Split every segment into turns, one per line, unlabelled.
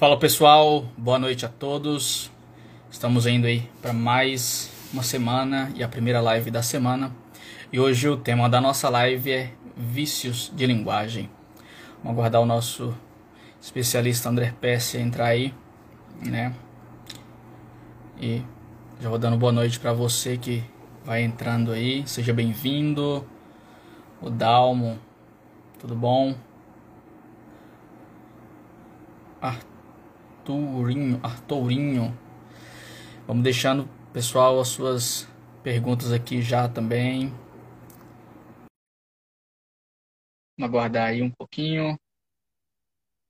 Fala pessoal, boa noite a todos. Estamos indo aí para mais uma semana e a primeira live da semana. E hoje o tema da nossa live é vícios de linguagem. Vamos aguardar o nosso especialista André Pesce entrar aí, né? E já vou dando boa noite para você que vai entrando aí. Seja bem-vindo. O Dalmo, tudo bom? Arthur Arturinho, Arturinho. Vamos deixando, pessoal, as suas perguntas aqui já também. Vamos aguardar aí um pouquinho.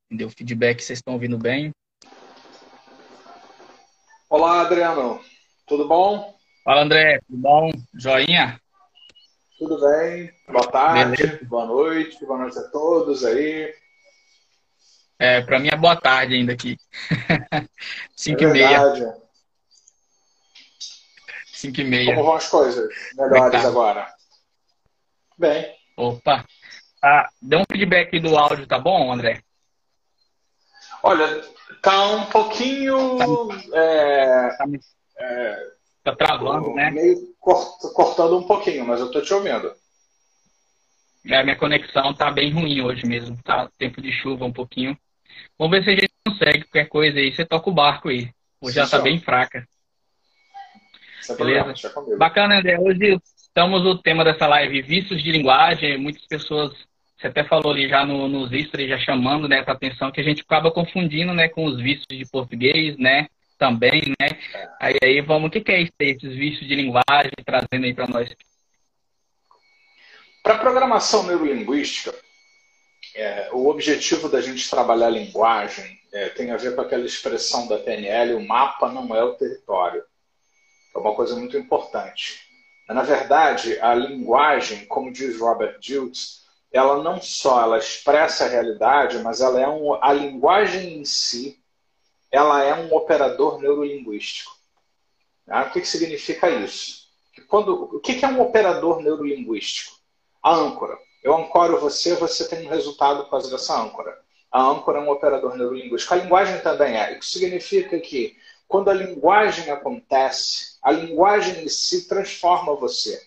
Deu feedback, vocês estão ouvindo bem?
Olá, Adriano. Tudo bom?
Fala, André. Tudo bom? Joinha?
Tudo bem. Boa tarde, Beleza. boa noite, boa noite a todos aí.
É, para mim é boa tarde ainda aqui. 5 é e meia. 5 e meia.
Como vão as coisas melhores agora? Bem.
Opa. Ah, dê um feedback do áudio, tá bom, André?
Olha, tá um pouquinho.
Tá, é, tá, é, tá travando, né?
Meio cortando um pouquinho, mas eu tô te ouvindo.
É, a minha conexão tá bem ruim hoje mesmo. Tá tempo de chuva um pouquinho. Vamos ver se a gente consegue qualquer coisa aí. Você toca o barco aí. Hoje já está bem fraca.
Beleza?
Bacana, André. Hoje estamos no tema dessa live, vícios de linguagem. Muitas pessoas, você até falou ali já no, nos history, já chamando né, a atenção, que a gente acaba confundindo né, com os vícios de português, né? Também, né? Aí, aí vamos, o que, que é isso aí, esses vícios de linguagem, trazendo aí para nós?
Para programação neurolinguística, é, o objetivo da gente trabalhar a linguagem é, tem a ver com aquela expressão da PNL, o mapa não é o território. É uma coisa muito importante. Na verdade, a linguagem, como diz Robert Dilts, ela não só ela expressa a realidade, mas ela é um, a linguagem em si, ela é um operador neurolinguístico. Tá? O que, que significa isso? Que quando, o que, que é um operador neurolinguístico? A âncora. Eu ancoro você, você tem um resultado por causa dessa âncora. A âncora é um operador neurolinguístico. A linguagem também é. Isso significa que quando a linguagem acontece, a linguagem em si transforma você.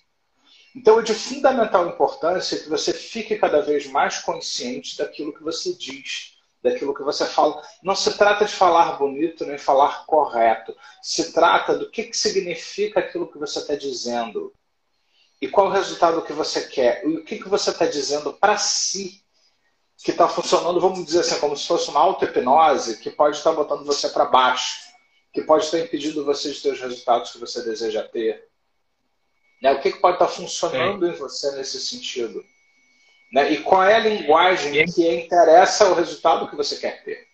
Então é de fundamental importância que você fique cada vez mais consciente daquilo que você diz, daquilo que você fala. Não se trata de falar bonito nem falar correto. Se trata do que, que significa aquilo que você está dizendo e qual o resultado que você quer e o que, que você está dizendo para si que está funcionando, vamos dizer assim, como se fosse uma auto-hipnose que pode estar tá botando você para baixo, que pode estar impedindo você de ter os resultados que você deseja ter. Né? O que, que pode estar tá funcionando Sim. em você nesse sentido? Né? E qual é a linguagem que interessa o resultado que você quer ter?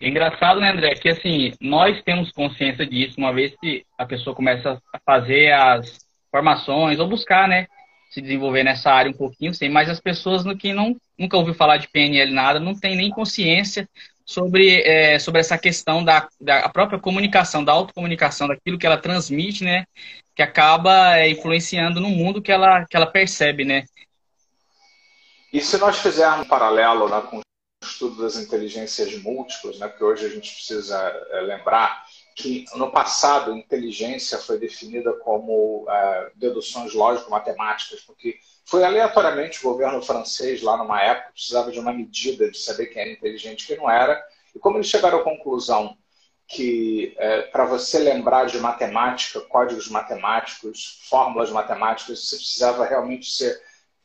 É engraçado, né, André, que assim, nós temos consciência disso, uma vez que a pessoa começa a fazer as formações ou buscar, né, se desenvolver nessa área um pouquinho, mas as pessoas no que não, nunca ouviu falar de PNL nada, não tem nem consciência sobre, é, sobre essa questão da, da própria comunicação, da autocomunicação, daquilo que ela transmite, né, que acaba é, influenciando no mundo que ela, que ela percebe, né.
E se nós fizermos um paralelo né, com estudo das inteligências múltiplas, né, que hoje a gente precisa é, lembrar que no passado inteligência foi definida como é, deduções lógico-matemáticas, porque foi aleatoriamente o governo francês lá numa época precisava de uma medida de saber quem era inteligente e quem não era, e como eles chegaram à conclusão que é, para você lembrar de matemática, códigos matemáticos, fórmulas matemáticas, você precisava realmente ser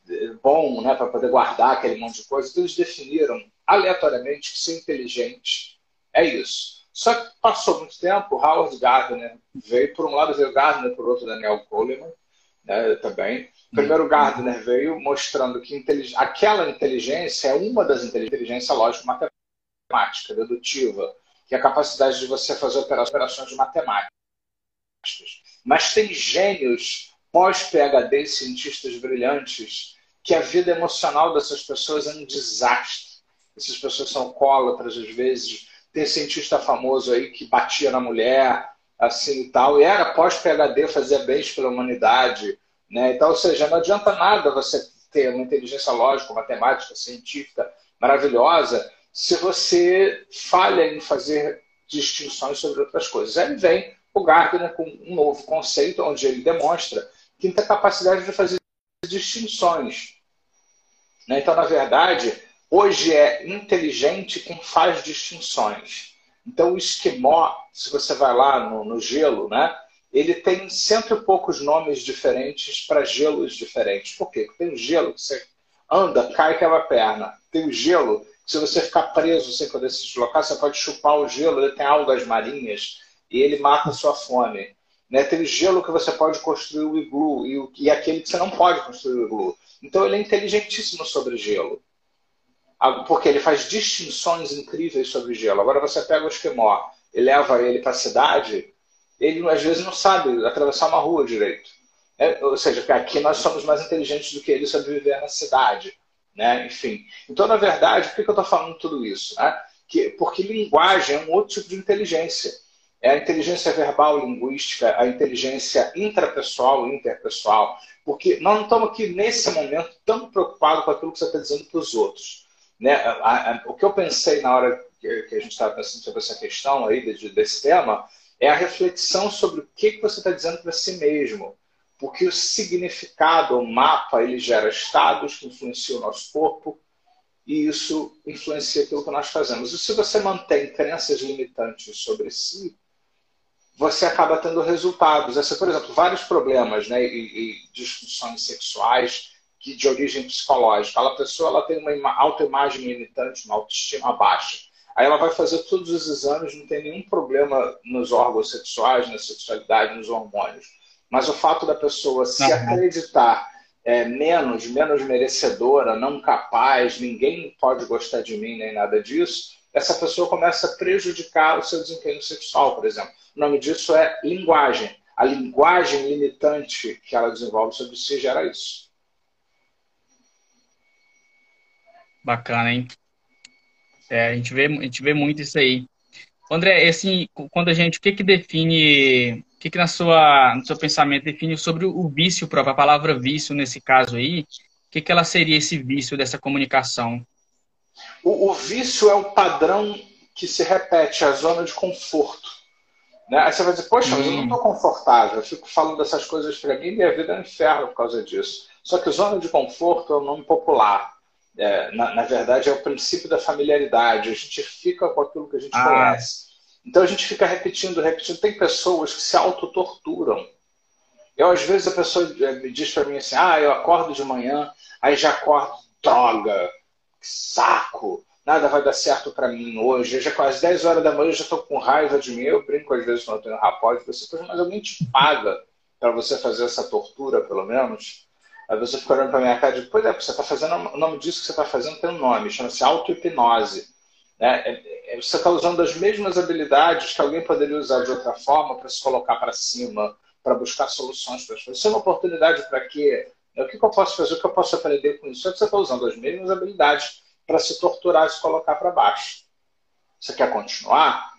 é, bom né, para poder guardar aquele monte de coisa, então eles definiram aleatoriamente que ser inteligente é isso. Só que passou muito tempo, Howard Gardner veio, por um lado veio Gardner, por outro Daniel Goleman, né, também. Primeiro uhum. Gardner veio mostrando que aquela inteligência é uma das inteligências lógico-matemática, dedutiva, que é a capacidade de você fazer operações de matemática. Mas tem gênios pós-PHD, cientistas brilhantes, que a vida emocional dessas pessoas é um desastre essas pessoas são alcoólatras às vezes. Tem cientista famoso aí que batia na mulher, assim e tal, e era pós-PHD, fazia bens pela humanidade. Né? Então, ou seja, não adianta nada você ter uma inteligência lógica, matemática, científica maravilhosa se você falha em fazer distinções sobre outras coisas. Aí vem o Gardner com um novo conceito, onde ele demonstra que tem a capacidade de fazer distinções. Né? Então, na verdade, hoje é inteligente quem faz distinções. Então, o esquimó, se você vai lá no, no gelo, né? ele tem cento e poucos nomes diferentes para gelos diferentes. Por quê? Porque tem o gelo que você anda, cai e quebra a perna. Tem o gelo que se você ficar preso sem poder se deslocar, você pode chupar o gelo, ele tem algas marinhas e ele mata a sua fome. Né? Tem o gelo que você pode construir o iglu e, o, e aquele que você não pode construir o iglu. Então ele é inteligentíssimo sobre gelo. Porque ele faz distinções incríveis sobre gelo. Agora você pega o esquimó e leva ele para a cidade, ele às vezes não sabe atravessar uma rua direito. É, ou seja, aqui nós somos mais inteligentes do que ele sobre viver na cidade. Né? Enfim. Então, na verdade, por que eu estou falando tudo isso? Né? Que, porque linguagem é um outro tipo de inteligência. É a inteligência verbal linguística, a inteligência intrapessoal interpessoal. Porque nós não estamos aqui, nesse momento, tão preocupados com aquilo que você está dizendo para os outros. Né? A, a, o que eu pensei na hora que, que a gente estava pensando sobre essa questão aí de, desse tema é a reflexão sobre o que, que você está dizendo para si mesmo. Porque o significado, o mapa, ele gera estados que influenciam o nosso corpo e isso influencia aquilo que nós fazemos. E se você mantém crenças limitantes sobre si, você acaba tendo resultados. Essa, por exemplo, vários problemas né, e, e disfunções sexuais que de origem psicológica. A pessoa ela tem uma autoimagem limitante, uma autoestima baixa. Aí ela vai fazer todos os exames, não tem nenhum problema nos órgãos sexuais, na sexualidade, nos hormônios. Mas o fato da pessoa se uhum. acreditar é, menos, menos merecedora, não capaz, ninguém pode gostar de mim nem nada disso, essa pessoa começa a prejudicar o seu desempenho sexual, por exemplo. O nome disso é linguagem. A linguagem limitante que ela desenvolve sobre si gera isso.
Bacana, hein? É, a gente vê, a gente vê muito isso aí. André, assim, quando a gente, o que que define, o que que na sua, no seu pensamento define sobre o vício próprio, a palavra vício nesse caso aí, o que que ela seria esse vício dessa comunicação?
O, o vício é o padrão que se repete, a zona de conforto. Né? Aí você vai dizer, poxa, mas eu não estou hum. confortável, eu fico falando dessas coisas para mim e minha vida é um inferno por causa disso. Só que zona de conforto é um nome popular é, na, na, verdade, é o princípio da familiaridade. A gente fica com aquilo que a gente ah. conhece. Então a gente fica repetindo, repetindo. Tem pessoas que se autotorturam. Eu, às vezes, a pessoa é, me diz para mim assim: ah, eu acordo de manhã, aí já acordo, droga, saco, nada vai dar certo para mim hoje. Já quase 10 horas da manhã eu já estou com raiva de mim. Eu brinco às vezes quando eu tenho rapaz, você, mas alguém te paga para você fazer essa tortura, pelo menos? Aí você fica olhando para minha cara e diz, pois é, você está fazendo, o nome disso que você está fazendo tem um nome, chama-se auto-hipnose. Né? É, é, você está usando as mesmas habilidades que alguém poderia usar de outra forma para se colocar para cima, para buscar soluções para as coisas. Isso é uma oportunidade para quê? É, o que, eu posso fazer? O que eu posso aprender com isso? Você está usando as mesmas habilidades para se torturar e se colocar para baixo. Você quer continuar?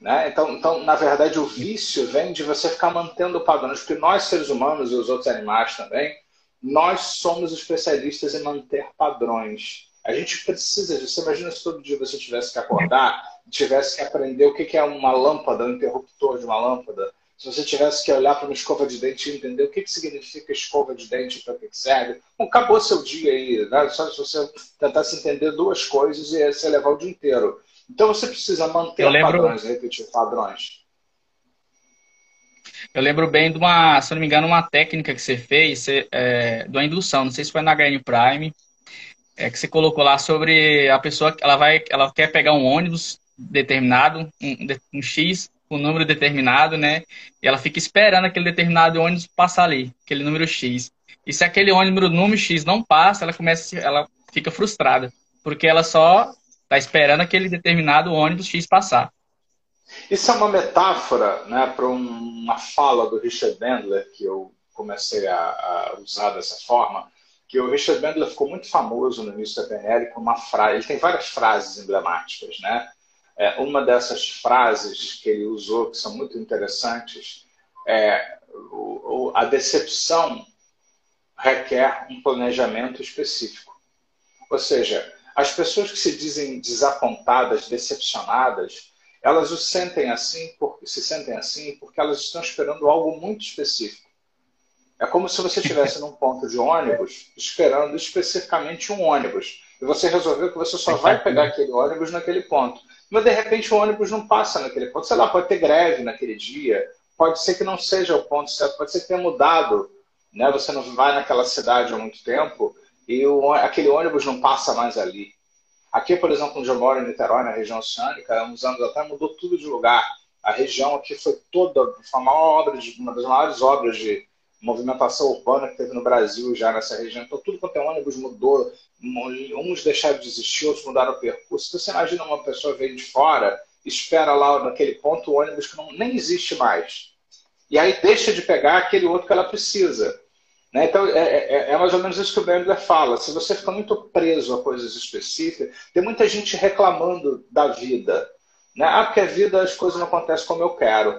Né? Então, então, na verdade, o vício vem de você ficar mantendo padrões, porque nós, seres humanos e os outros animais também, nós somos especialistas em manter padrões. A gente precisa disso. Imagina se todo dia você tivesse que acordar, tivesse que aprender o que é uma lâmpada, um interruptor de uma lâmpada. Se você tivesse que olhar para uma escova de dente e entender o que, que significa escova de dente, para que serve, bom, acabou seu dia aí. Né? Só se você tentasse entender duas coisas e você levar o dia inteiro. Então você precisa manter lembro... padrões, repetir padrões.
Eu lembro bem de uma, se não me engano, uma técnica que você fez, você, é, indução, não sei se foi na HN Prime, é, que você colocou lá sobre a pessoa, ela vai, ela quer pegar um ônibus determinado, um, um X, um número determinado, né? E ela fica esperando aquele determinado ônibus passar ali, aquele número X. E se aquele ônibus número X não passa, ela começa, ela fica frustrada, porque ela só está esperando aquele determinado ônibus X passar.
Isso é uma metáfora né, para uma fala do Richard Bandler, que eu comecei a, a, usar dessa forma, que o Richard Bandler ficou muito famoso no início da PNL com uma frase, ele tem várias frases emblemáticas, né? É, uma dessas frases que ele usou, que são muito interessantes, é o, a decepção requer um planejamento específico. Ou seja, As pessoas que se dizem desapontadas, decepcionadas, elas o sentem assim, porque, se sentem assim porque elas estão esperando algo muito específico. É como se você estivesse num ponto de ônibus esperando especificamente um ônibus. E você resolveu que você só vai pegar aquele ônibus naquele ponto. Mas de repente o ônibus não passa naquele ponto. Sei lá, pode ter greve naquele dia, pode ser que não seja o ponto certo, pode ser que tenha mudado. Né? Você não vai naquela cidade há muito tempo e o, aquele ônibus não passa mais ali. Aqui, por exemplo, onde eu moro, em Niterói, na região oceânica, há uns anos atrás mudou tudo de lugar. A região aqui foi toda, foi obra de, uma das maiores obras de movimentação urbana que teve no Brasil já nessa região. Então, tudo quanto é ônibus mudou, uns deixaram de existir, outros mudaram o percurso. Então, você imagina uma pessoa veio de fora, espera lá naquele ponto o ônibus que não, nem existe mais. E aí deixa de pegar aquele outro que ela precisa. Né? Então, é, é, é, mais ou menos isso que o Bender fala. Se você fica muito preso a coisas específicas, tem muita gente reclamando da vida. Né? Ah, porque a vida as coisas não acontecem como eu quero.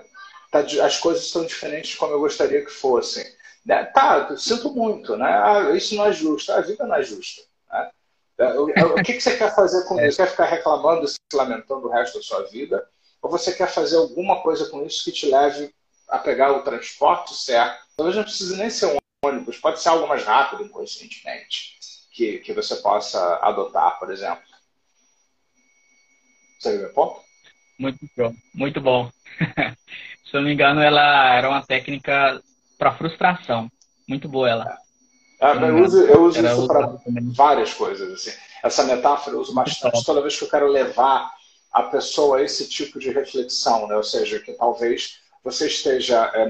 Tá, as coisas estão diferentes de como eu gostaria que fossem. Né? Tá, sinto muito, né? Ah, isso não é justo, a vida não é justa. Né? É, o, é, o que, que, você quer fazer com é. isso? Você quer ficar reclamando e se lamentando o resto da sua vida? Ou você quer fazer alguma coisa com isso que te leve a pegar o transporte certo? Talvez não precise nem ser um ônibus, pode ser algo mais rápido, inconscientemente, que, que você possa adotar, por exemplo. Você viu meu ponto?
Muito bom, muito bom. Se eu não me engano, ela era uma técnica para frustração. Muito boa ela.
É. eu uso, eu uso isso para várias coisas. Assim. Essa metáfora eu uso bastante toda vez que eu quero levar a pessoa a esse tipo de reflexão, né? ou seja, que talvez você esteja é,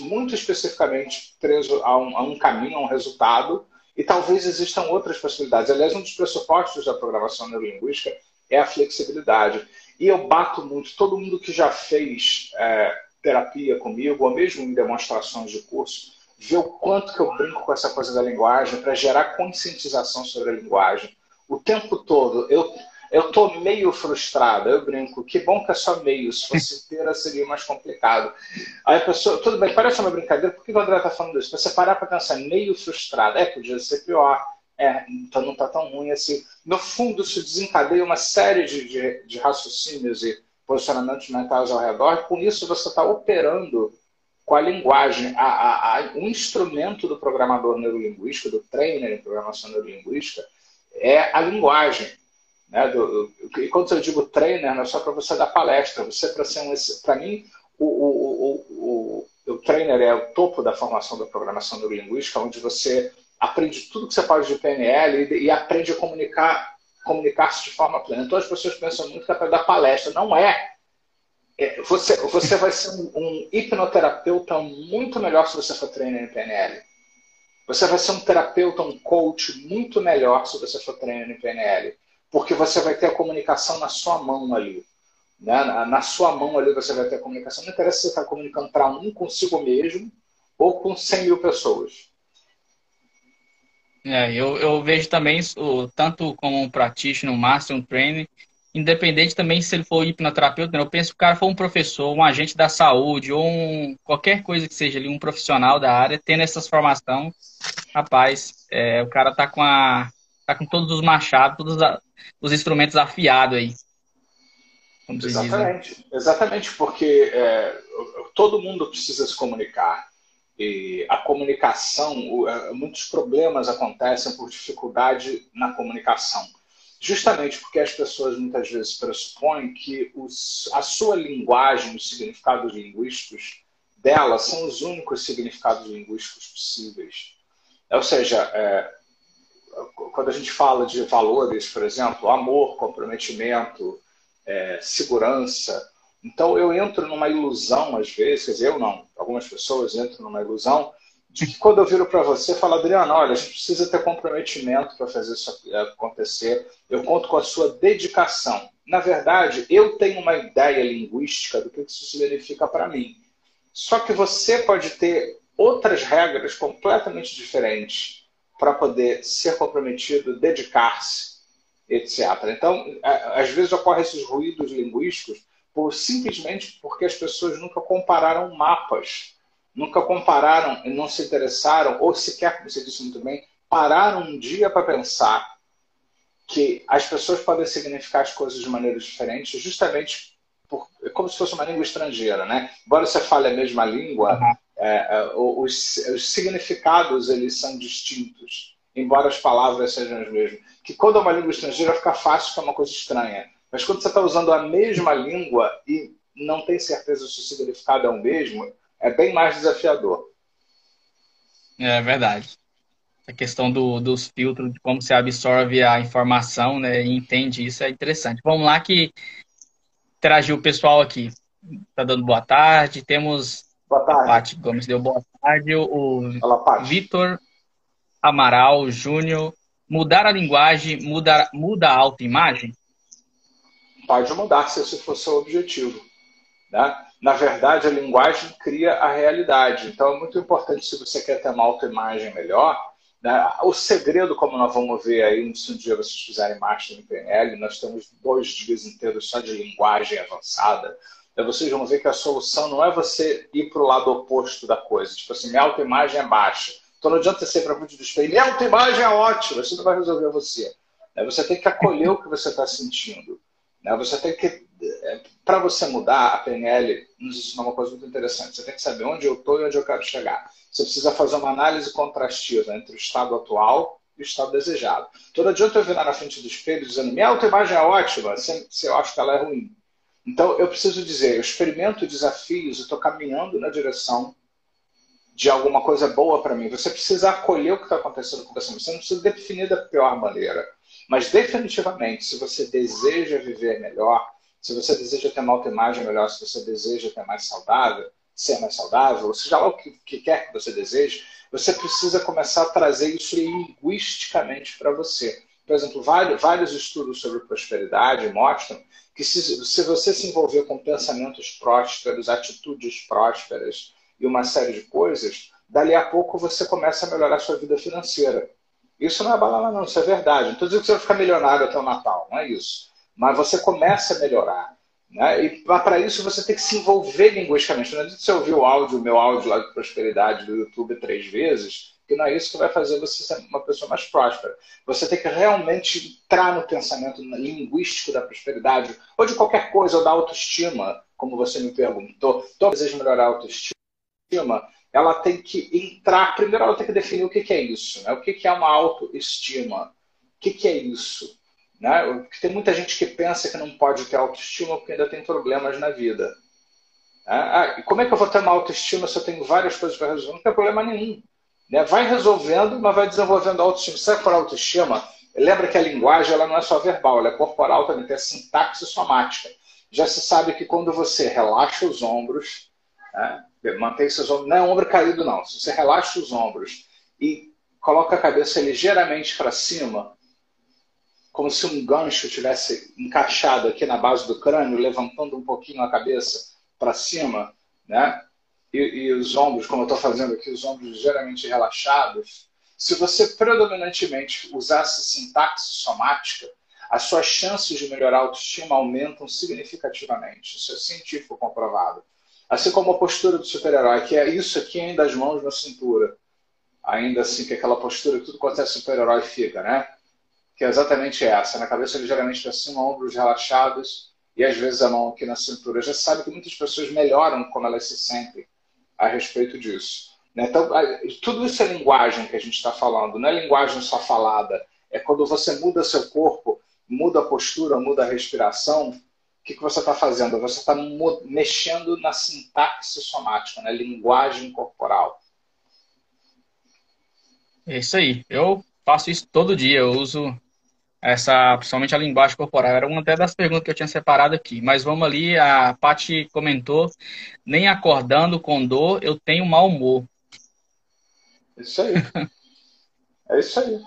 muito especificamente preso a um, a um caminho, a um resultado, e talvez existam outras possibilidades. Aliás, um dos pressupostos da programação neurolinguística é a flexibilidade. E eu bato muito, todo mundo que já fez é, terapia comigo, ou mesmo em demonstrações de curso, vê o quanto que eu brinco com essa coisa da linguagem para gerar conscientização sobre a linguagem. O tempo todo, eu eu tô meio frustrado, eu brinco, que bom que é só meio, se fosse inteira seria mais complicado. Aí a pessoa, tudo bem, parece uma brincadeira, por que o André está falando isso? Você parar para pensar, meio frustrado, é, podia ser pior, é, então não está tão ruim assim. No fundo, isso desencadeia uma série de, de, de raciocínios e posicionamentos mentais ao redor, com isso você está operando com a linguagem. A, a, a, o instrumento do programador neurolinguístico, do trainer em programação neurolinguística, é a linguagem. Né? Do, e quando eu digo trainer, não é só para você dar palestra, você para ser um. Para mim, o, o, o, o, trainer é o topo da formação da programação neurolinguística, onde você aprende tudo que você pode de PNL e, e aprende a comunicar comunicar-se de forma plena. Então as pessoas pensam muito que é para dar palestra. Não é. é você, você vai ser um, um, hipnoterapeuta muito melhor se você for treinar em PNL. Você vai ser um terapeuta, um coach muito melhor se você for treinar em PNL porque você vai ter a comunicação na sua mão ali. Né? Na, na sua mão ali você vai ter a comunicação. Não interessa se você está comunicando para um consigo mesmo ou com 100 mil pessoas.
É, eu, eu vejo também tanto como um practitioner, um master, um trainer, independente também se ele for hipnoterapeuta, né? eu penso que o cara for um professor, um agente da saúde, ou um, qualquer coisa que seja ali, um profissional da área, tendo essas formação, rapaz, é, o cara tá com a tá com todos os machados, todos os instrumentos afiados aí.
Exatamente, diz, né? exatamente, porque é, todo mundo precisa se comunicar. E a comunicação, é, muitos problemas acontecem por dificuldade na comunicação. Justamente porque as pessoas muitas vezes pressupõem que os, a sua linguagem, os significados linguísticos dela são os únicos significados linguísticos possíveis. Ou seja, é, quando a gente fala de valores, por exemplo, amor, comprometimento, é, segurança, então eu entro numa ilusão às vezes, quer dizer, eu não, algumas pessoas entram numa ilusão de que quando eu viro para você, falo, Adriano, olha, a gente precisa ter comprometimento para fazer isso acontecer, eu conto com a sua dedicação. Na verdade, eu tenho uma ideia linguística do que isso significa para mim. Só que você pode ter outras regras completamente diferentes para poder ser comprometido, dedicar-se, etc. Então, às vezes ocorrem esses ruídos linguísticos por, simplesmente porque as pessoas nunca compararam mapas, nunca compararam e não se interessaram, ou sequer, como você disse muito bem, pararam um dia para pensar que as pessoas podem significar as coisas de maneiras diferentes, justamente por, é como se fosse uma língua estrangeira, né? Embora você fale a mesma língua, uhum. É, os, os, significados eles são distintos, embora as palavras sejam as mesmas. Que quando é uma língua estrangeira fica fácil, que é uma coisa estranha. Mas quando você está usando a mesma língua e não tem certeza se o significado é o mesmo, é bem mais desafiador.
É verdade. A questão do, dos filtros, de como você absorve a informação né, e entende isso é interessante. Vamos lá que interagir o pessoal aqui. Está dando boa tarde. Temos
boa tarde. a
Paty Gomes deu boa tarde. O Vitor Amaral Júnior. Mudar a linguagem muda, muda a autoimagem?
Pode mudar se esse for seu objetivo. Né? Na verdade, a linguagem cria a realidade. Então, é muito importante, se você quer ter uma autoimagem melhor, né? o segredo, como nós vamos ver aí, se um dia vocês fizerem Master em PNL, nós temos dois dias inteiros só de linguagem avançada. Então, vocês vão ver que a solução não é você ir para o lado oposto da coisa. Tipo assim, minha autoimagem é baixa. Então, não adianta ser para muito despeito. Minha autoimagem é ótima. Isso não vai resolver você. Né? Você tem que acolher o que você está sentindo. Né? Você tem que, é, para você mudar, a PNL nos ensina uma coisa muito interessante. Você tem que saber onde eu estou e onde eu quero chegar. Você precisa fazer uma análise contrastiva entre o estado atual e o estado desejado. Então não adianta eu virar na frente do espelho dizendo minha autoimagem é ótima, se eu acho que ela é ruim. Então eu preciso dizer, eu experimento desafios e estou caminhando na direção de alguma coisa boa para mim. Você precisa acolher o que está acontecendo com você. Você não precisa definir da pior maneira. Mas definitivamente, se você deseja viver melhor, se você deseja ter uma autoimagem melhor, se você deseja ter mais saudável, ser mais saudável, ou seja lá o que, que quer que você deseje, você precisa começar a trazer isso linguisticamente para você. Por exemplo, vários, vários estudos sobre prosperidade mostram que se, se você se envolver com pensamentos prósperos, atitudes prósperas e uma série de coisas, dali a pouco você começa a melhorar a sua vida financeira. Isso não é balada, não, isso é verdade. Não estou dizendo que você vai ficar milionário até o Natal, não é isso. Mas você começa a melhorar. Né? E para isso você tem que se envolver linguisticamente. Não adianta você ouvir o áudio, o meu áudio lá de prosperidade do YouTube três vezes, que não é isso que vai fazer você ser uma pessoa mais próspera. Você tem que realmente entrar no pensamento linguístico da prosperidade, ou de qualquer coisa, ou da autoestima, como você me perguntou. Todo desejo melhorar a autoestima ela tem que entrar. Primeiro, ela tem que definir o que, é isso, né? o que, é uma autoestima, o que, é isso. Né? Porque tem muita gente que pensa que não pode ter autoestima porque ainda tem problemas na vida. Ah, e como é que eu vou ter uma autoestima se eu tenho várias coisas para resolver? Não tem problema nenhum. Né? Vai resolvendo, mas vai desenvolvendo autoestima. Sabe por autoestima? Lembra que a linguagem ela não é só verbal, ela é corporal também, tem a sintaxe somática. Já se sabe que quando você relaxa os ombros, né? Mantém seus ombros, não é ombro caído, não. Se você relaxa os ombros e coloca a cabeça ligeiramente para cima, como se um gancho tivesse encaixado aqui na base do crânio, levantando um pouquinho a cabeça para cima, né? E, e, os ombros, como eu estou fazendo aqui, os ombros ligeiramente relaxados. Se você predominantemente usasse sintaxe somática, as suas chances de melhorar a autoestima aumentam significativamente. Isso é científico comprovado. Assim como a postura do super-herói, que é isso aqui ainda as mãos na cintura. Ainda assim, que é aquela postura que tudo quanto é super-herói fica, né? Que é exatamente essa, na cabeça ligeiramente para cima, ombros relaxados e às vezes a mão aqui na cintura. Já sabe que muitas pessoas melhoram como elas se sentem a respeito disso. Né? Então, tudo isso é linguagem que a gente está falando, não é linguagem só falada. É quando você muda seu corpo, muda a postura, muda a respiração, o que, que você está fazendo? Você está mexendo na sintaxe somática, na linguagem corporal.
É isso aí. Eu faço isso todo dia. Eu uso essa, principalmente a linguagem corporal. Era uma até das perguntas que eu tinha separado aqui. Mas vamos ali, a Paty comentou, nem acordando com dor, eu tenho mau humor.
Isso aí. é isso aí.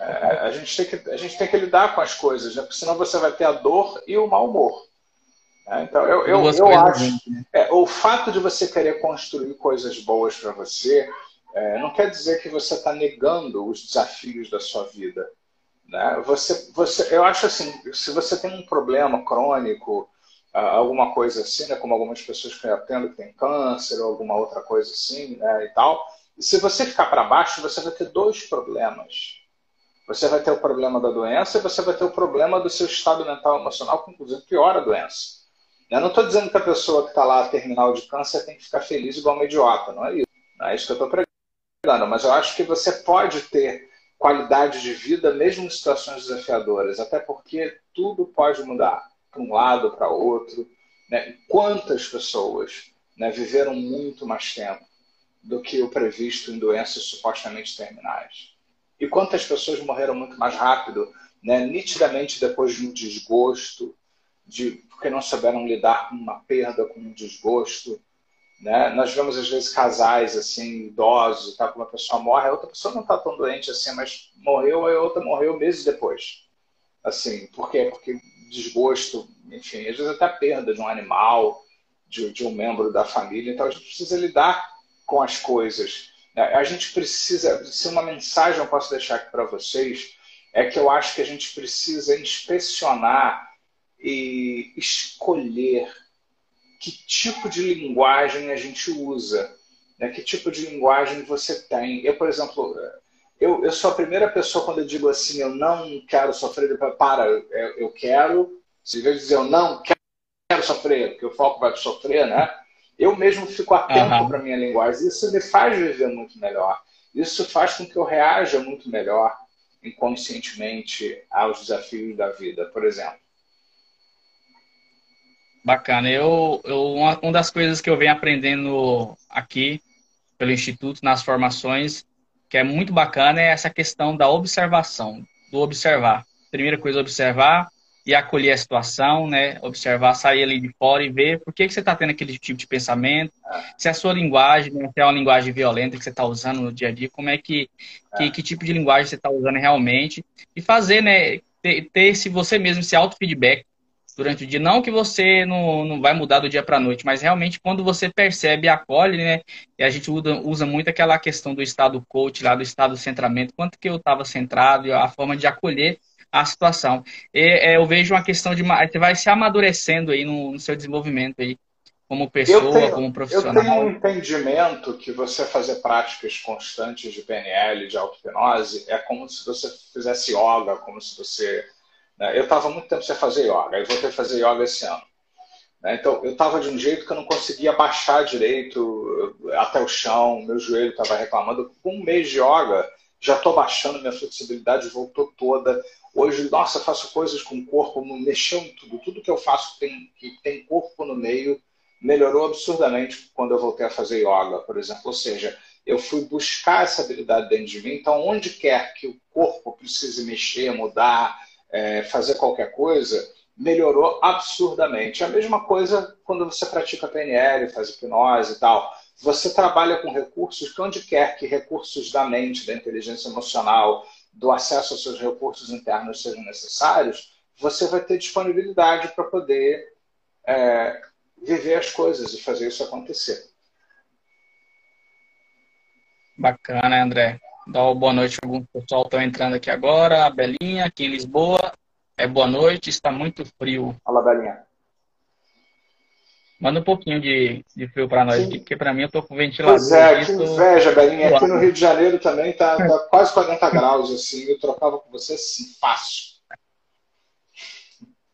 É, a, gente tem que, a gente tem que lidar com as coisas, né? porque senão você vai ter a dor e o mau humor. É, então, eu, eu, eu acho. Né? É, o fato de você querer construir coisas boas para você é, não quer dizer que você está negando os desafios da sua vida. Né? Você, você, eu acho assim: se você tem um problema crônico, alguma coisa assim, né, como algumas pessoas que eu atendo que tem câncer ou alguma outra coisa assim né, e tal, se você ficar para baixo, você vai ter dois problemas. você vai ter o problema da doença e você vai ter o problema do seu estado mental emocional, que inclusive piora a doença. Eu não estou dizendo que a pessoa que está lá terminal de câncer tem que ficar feliz igual uma idiota, não é isso. Não é isso que eu estou pregando, mas eu acho que você pode ter qualidade de vida mesmo em situações desafiadoras, até porque tudo pode mudar para um lado, para outro. Né? Quantas pessoas né, viveram muito mais tempo do que o previsto em doenças supostamente terminais? E quantas pessoas morreram muito mais rápido, né, nitidamente depois de um desgosto, de, porque não souberam lidar com uma perda, com um desgosto. Né? Nós vemos às vezes casais assim, idosos, tá, uma pessoa morre, a outra pessoa não está tão doente assim, mas morreu, a outra morreu meses depois. Assim, por quê? Porque desgosto, enfim, às vezes até a perda de um animal, de, de um membro da família. Então a gente precisa lidar com as coisas é, a gente precisa, se uma mensagem eu posso deixar aqui para vocês, é que eu acho que a gente precisa inspecionar e escolher que tipo de linguagem a gente usa, né? que tipo de linguagem você tem. Eu, por exemplo, eu, eu sou a primeira pessoa quando eu digo assim, eu não quero sofrer, para, eu quero, se vez dizer eu não quero sofrer, porque o foco vai sofrer, né? eu mesmo fico atento uhum. para minha linguagem. Isso me faz viver muito melhor. Isso faz com que eu reaja muito melhor inconscientemente aos desafios da vida, por exemplo.
Bacana. Eu, eu uma, uma das coisas que eu venho aprendendo aqui pelo Instituto nas formações, que é muito bacana, é essa questão da observação, do observar. Primeira coisa, observar e acolher a situação, né? Observar, sair ali de fora e ver por que, que você está tendo aquele tipo de pensamento, se a sua linguagem né, se é uma linguagem violenta que você está usando no dia a dia, como é que, que, que tipo de linguagem você está usando realmente e fazer, né? Ter, ter esse você mesmo, esse auto-feedback durante o dia. Não que você não, não vai mudar do dia para a noite, mas realmente quando você percebe e acolhe, né? E a gente usa, usa muito aquela questão do estado coach, lá do estado centramento, quanto que eu estava centrado e a forma de acolher a situação. E, é, eu vejo uma questão de. Você vai se amadurecendo aí no, no seu desenvolvimento aí, como pessoa,
tenho,
como profissional.
Eu tenho um entendimento que você fazer práticas constantes de PNL, de auto-hipnose, é como se você fizesse yoga, como se você. Né? Eu estava muito tempo sem fazer yoga, aí voltei a fazer yoga esse ano. Né? Então, eu estava de um jeito que eu não conseguia baixar direito até o chão, meu joelho estava reclamando. Com um mês de yoga, já estou baixando, minha flexibilidade voltou toda. Hoje, nossa, faço coisas com o corpo, mexeu em tudo. Tudo que eu faço tem, que tem corpo no meio melhorou absurdamente quando eu voltei a fazer yoga, por exemplo. Ou seja, eu fui buscar essa habilidade dentro de mim. Então, onde quer que o corpo precise mexer, mudar, é, fazer qualquer coisa, melhorou absurdamente. A mesma coisa quando você pratica PNL, faz hipnose e tal. Você trabalha com recursos que onde quer que recursos da mente, da inteligência emocional, do acesso aos seus recursos internos sejam necessários, você vai ter disponibilidade para poder é, viver as coisas e fazer isso acontecer.
Bacana, André. Dá uma boa noite. Alguns pessoal estão entrando aqui agora. A Belinha, aqui em Lisboa. É boa noite, está muito frio.
Olá, Belinha.
Manda um pouquinho de, de frio para nós aqui, porque para mim eu tô com ventilador.
Pois é, que inveja, Belinha. Aqui no Rio de Janeiro também tá, tá quase 40 graus, assim. Eu trocava com você assim, fácil.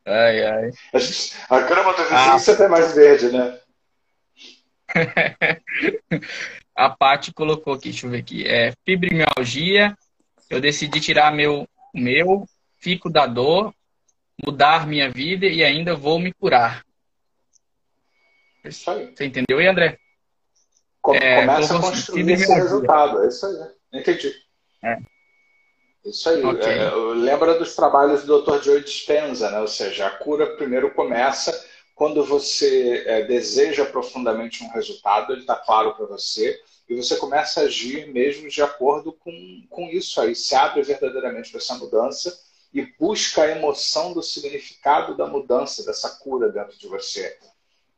Ai, ai.
A, gente, a grama do vizinho ah. sempre é mais verde, né?
a Paty colocou aqui, deixa eu ver aqui. É fibromialgia. Eu decidi tirar meu, meu, fico da dor, mudar minha vida e ainda vou me curar.
Isso aí.
Você entendeu aí, André?
é, começa a construir esse resultado. É isso aí. Entendi. É. Isso aí. Okay. É, lembra dos trabalhos do Dr. Joe Dispenza, né? Ou seja, a cura primeiro começa quando você é, deseja profundamente um resultado, ele está claro para você, e você começa a agir mesmo de acordo com, com isso aí. Se abre verdadeiramente para essa mudança e busca a emoção do significado da mudança, dessa cura dentro de você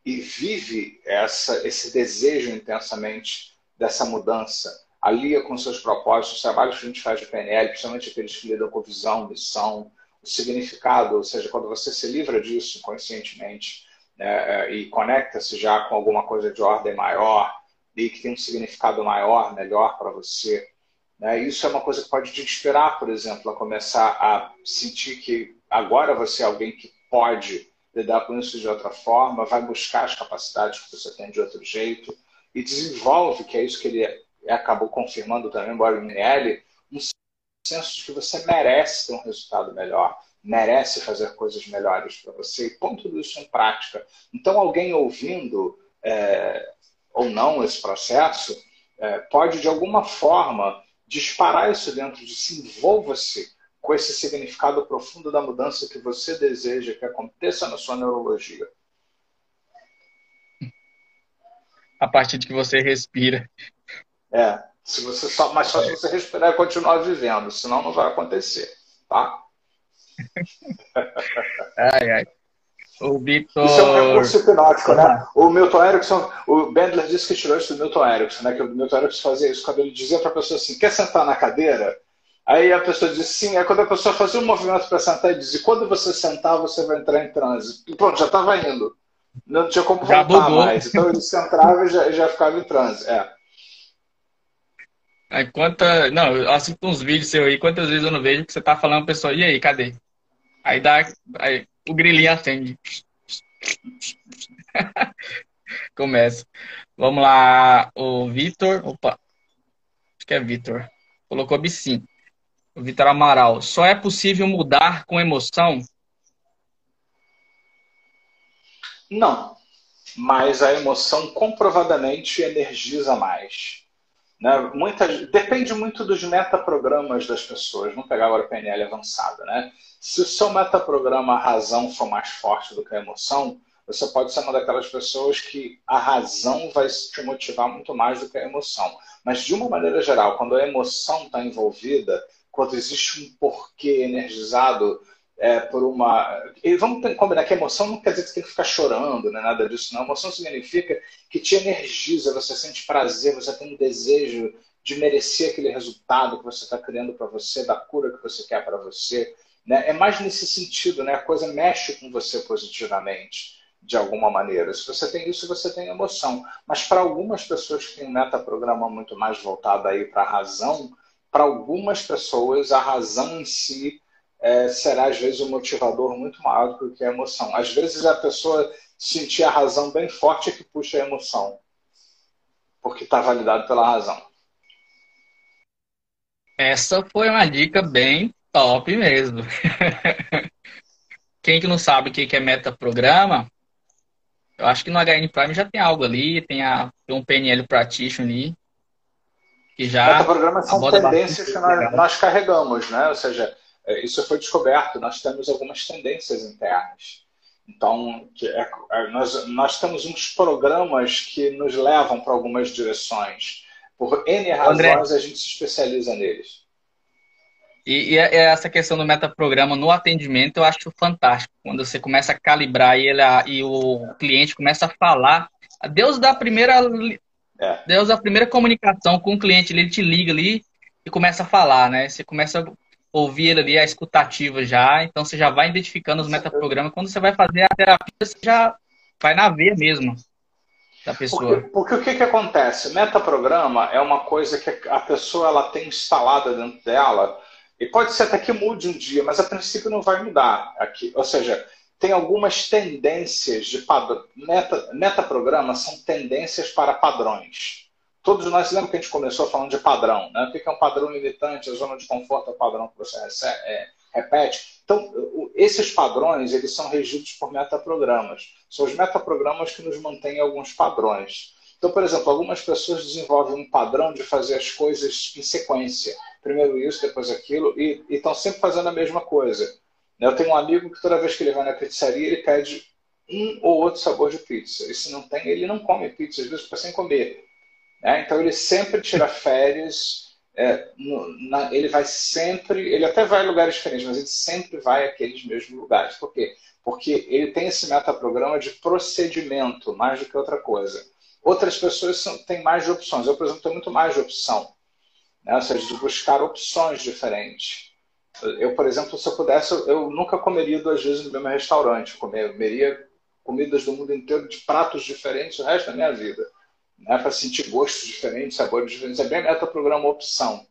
e vive essa, esse desejo intensamente dessa mudança, alia com seus propósitos, os trabalhos que a gente faz de PNL, principalmente aqueles que lidam com visão, missão, o significado, ou seja, quando você se livra disso conscientemente né, e conecta-se já com alguma coisa de ordem maior e que tem um significado maior, melhor para você, Né? Isso é uma coisa que pode te inspirar, por exemplo, a começar a sentir que agora você é alguém que pode lidar com isso de outra forma, vai buscar as capacidades que você tem de outro jeito e desenvolve, que é isso que ele acabou confirmando também, embora Minelli, um senso de que você merece ter um resultado melhor, merece fazer coisas melhores para você e põe tudo isso em prática. Então, alguém ouvindo é, ou não esse processo é, pode, de alguma forma, disparar isso dentro de si, envolva-se com esse significado profundo da mudança que você deseja que aconteça na sua neurologia.
A partir de que você respira.
É, se você só, mas só se você respirar e continuar vivendo, senão não vai acontecer, tá?
ai, ai. O Victor...
Isso é um recurso hipnótico, né? O Milton Erickson, o Bendler disse que tirou isso do Milton Erickson, né? Que o Milton Erickson fazia isso quando ele dizia para a pessoa assim: quer sentar na cadeira? Aí a pessoa disse sim. Aí quando a pessoa fazia um movimento para sentar, ele dizia: quando você sentar, você vai entrar em transe. E pronto, já estava indo. Não tinha como voltar
bugou.
mais. Então ele sentava e já, já ficava em transe. É.
Aí quanta. Não, eu assisto uns vídeos seus aí, quantas vezes eu não vejo que você tá falando, pessoa, e aí, cadê? Aí dá. Aí, o grilinho acende. Começa. Vamos lá, o Vitor. Opa, acho que é Vitor. Colocou sim. O Vitor Amaral. Só é possível mudar com emoção?
Não. Mas a emoção comprovadamente energiza mais. Né? Muita, depende muito dos metaprogramas das pessoas. Vamos pegar agora o PNL avançado. Né? Se o seu metaprograma a razão for mais forte do que a emoção, você pode ser uma daquelas pessoas que a razão vai te motivar muito mais do que a emoção. Mas, de uma maneira geral, quando a emoção está envolvida, quando existe um porquê energizado é, por uma. E vamos combinar que emoção não quer dizer que você tem que ficar chorando, não é nada disso, não. Emoção significa que te energiza, você sente prazer, você tem um desejo de merecer aquele resultado que você está criando para você, da cura que você quer para você. Né? É mais nesse sentido, né? a coisa mexe com você positivamente, de alguma maneira. Se você tem isso, você tem emoção. Mas para algumas pessoas que têm um metaprograma muito mais voltado para a razão, para algumas pessoas a razão em si é, será às vezes um motivador muito maior do que a emoção. Às vezes a pessoa sentir a razão bem forte é que puxa a emoção, porque está validado pela razão.
Essa foi uma dica bem top mesmo. Quem que não sabe o que é metaprograma, eu acho que no HN Prime já tem algo ali, tem, a, tem um PNL Practitioner ali. Que já
Metaprogramas são tendências que nós, nós carregamos, né? Ou seja, isso foi descoberto, nós temos algumas tendências internas. Então, é, é, nós, nós temos uns programas que nos levam para algumas direções. Por N razões, André, a gente se especializa neles.
E, e, essa questão do metaprograma no atendimento eu acho fantástico. Quando você começa a calibrar e, ele, e o cliente começa a falar. Deus dá a primeira, é. Deus dá a primeira comunicação com o cliente, ele te liga ali e começa a falar, né? Você começa ouvir ele ali, a escutativa já, então você já vai identificando os metaprogramas. Quando você vai fazer a terapia, você já vai na veia mesmo da pessoa.
Porque, porque o que, que acontece? Metaprograma é uma coisa que a pessoa ela tem instalada dentro dela, e pode ser até que mude um dia, mas a princípio não vai mudar. aqui. Ou seja, tem algumas tendências de padrão. Meta, metaprograma são tendências para padrões. Todos nós lembram que a gente começou falando de padrão, né? O que é um padrão limitante? A zona de conforto é o padrão que você recebe, é, repete. Então, esses padrões, eles são regidos por metaprogramas. São os metaprogramas que nos mantêm alguns padrões. Então, por exemplo, algumas pessoas desenvolvem um padrão de fazer as coisas em sequência. Primeiro isso, depois aquilo, e estão sempre fazendo a mesma coisa. Eu tenho um amigo que toda vez que ele vai na pizzaria, ele pede um ou outro sabor de pizza. E se não tem, ele não come pizza, às vezes fica sem comer. É, então ele sempre tira férias, é, no, na, ele vai sempre, ele até vai a lugares diferentes, mas ele sempre vai àqueles mesmos lugares. Por quê? Porque ele tem esse metaprograma de procedimento, mais do que outra coisa. Outras pessoas são, têm mais de opções. Eu, por exemplo, tenho muito mais de opção. Né? Ou seja, de buscar opções diferentes. Eu, por exemplo, se eu pudesse, eu nunca comeria duas vezes no mesmo restaurante. Eu comeria comidas do mundo inteiro de pratos diferentes o resto da minha vida né, para sentir gostos diferentes, sabores diferentes. É bem metaprograma opção.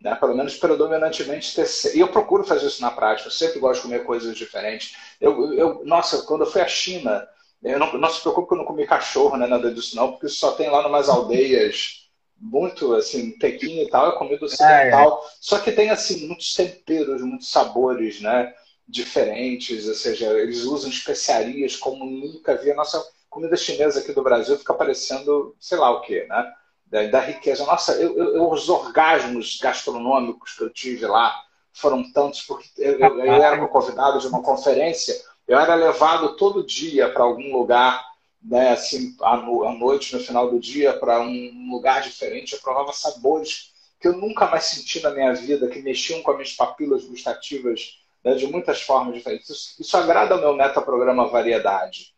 Né? Pelo menos predominantemente ter. E eu procuro fazer isso na prática, eu sempre gosto de comer coisas diferentes. Eu, eu, nossa, quando eu fui à China, eu não, não se preocupe que eu não comi cachorro, né, nada disso não, porque só tem lá numas aldeias muito assim, pequeno e tal, é comida ocidental. É, é. Só que tem assim muitos temperos, muitos sabores, né? Diferentes, ou seja, eles usam especiarias como nunca vi. Nossa comida chinesa aqui do Brasil fica parecendo, sei lá o quê, né? Da, da riqueza. Nossa, eu, eu, os orgasmos gastronômicos que eu tive lá foram tantos, porque eu, eu, eu era convidado de uma conferência, eu era levado todo dia para algum lugar né, assim, à, noite, no final do dia, para um lugar diferente. Eu provava sabores que eu nunca mais senti na minha vida, que mexiam com as minhas papilas gustativas né, de muitas formas diferentes. Isso, isso agrada ao meu metaprograma Variedade.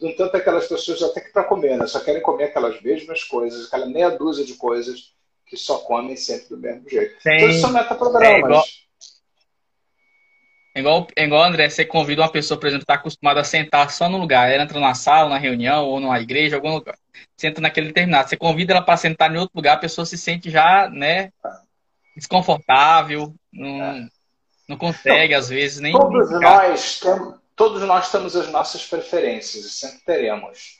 No entanto, aquelas pessoas até que para comer, né, só querem comer aquelas mesmas coisas, aquela meia dúzia de coisas que só comem sempre do mesmo jeito. Tem, então, isso são metaprogramas. É igual,
é igual, é igual, André, você convida uma pessoa, por exemplo, está acostumada a sentar só no lugar. Ela entra na sala, na reunião, ou numa igreja, algum lugar. Senta naquele determinado. Você convida ela para sentar em outro lugar, a pessoa se sente já, né, desconfortável, não, é. não consegue, às vezes, nem.
Todos nós, todos nós temos as nossas preferências, e sempre teremos.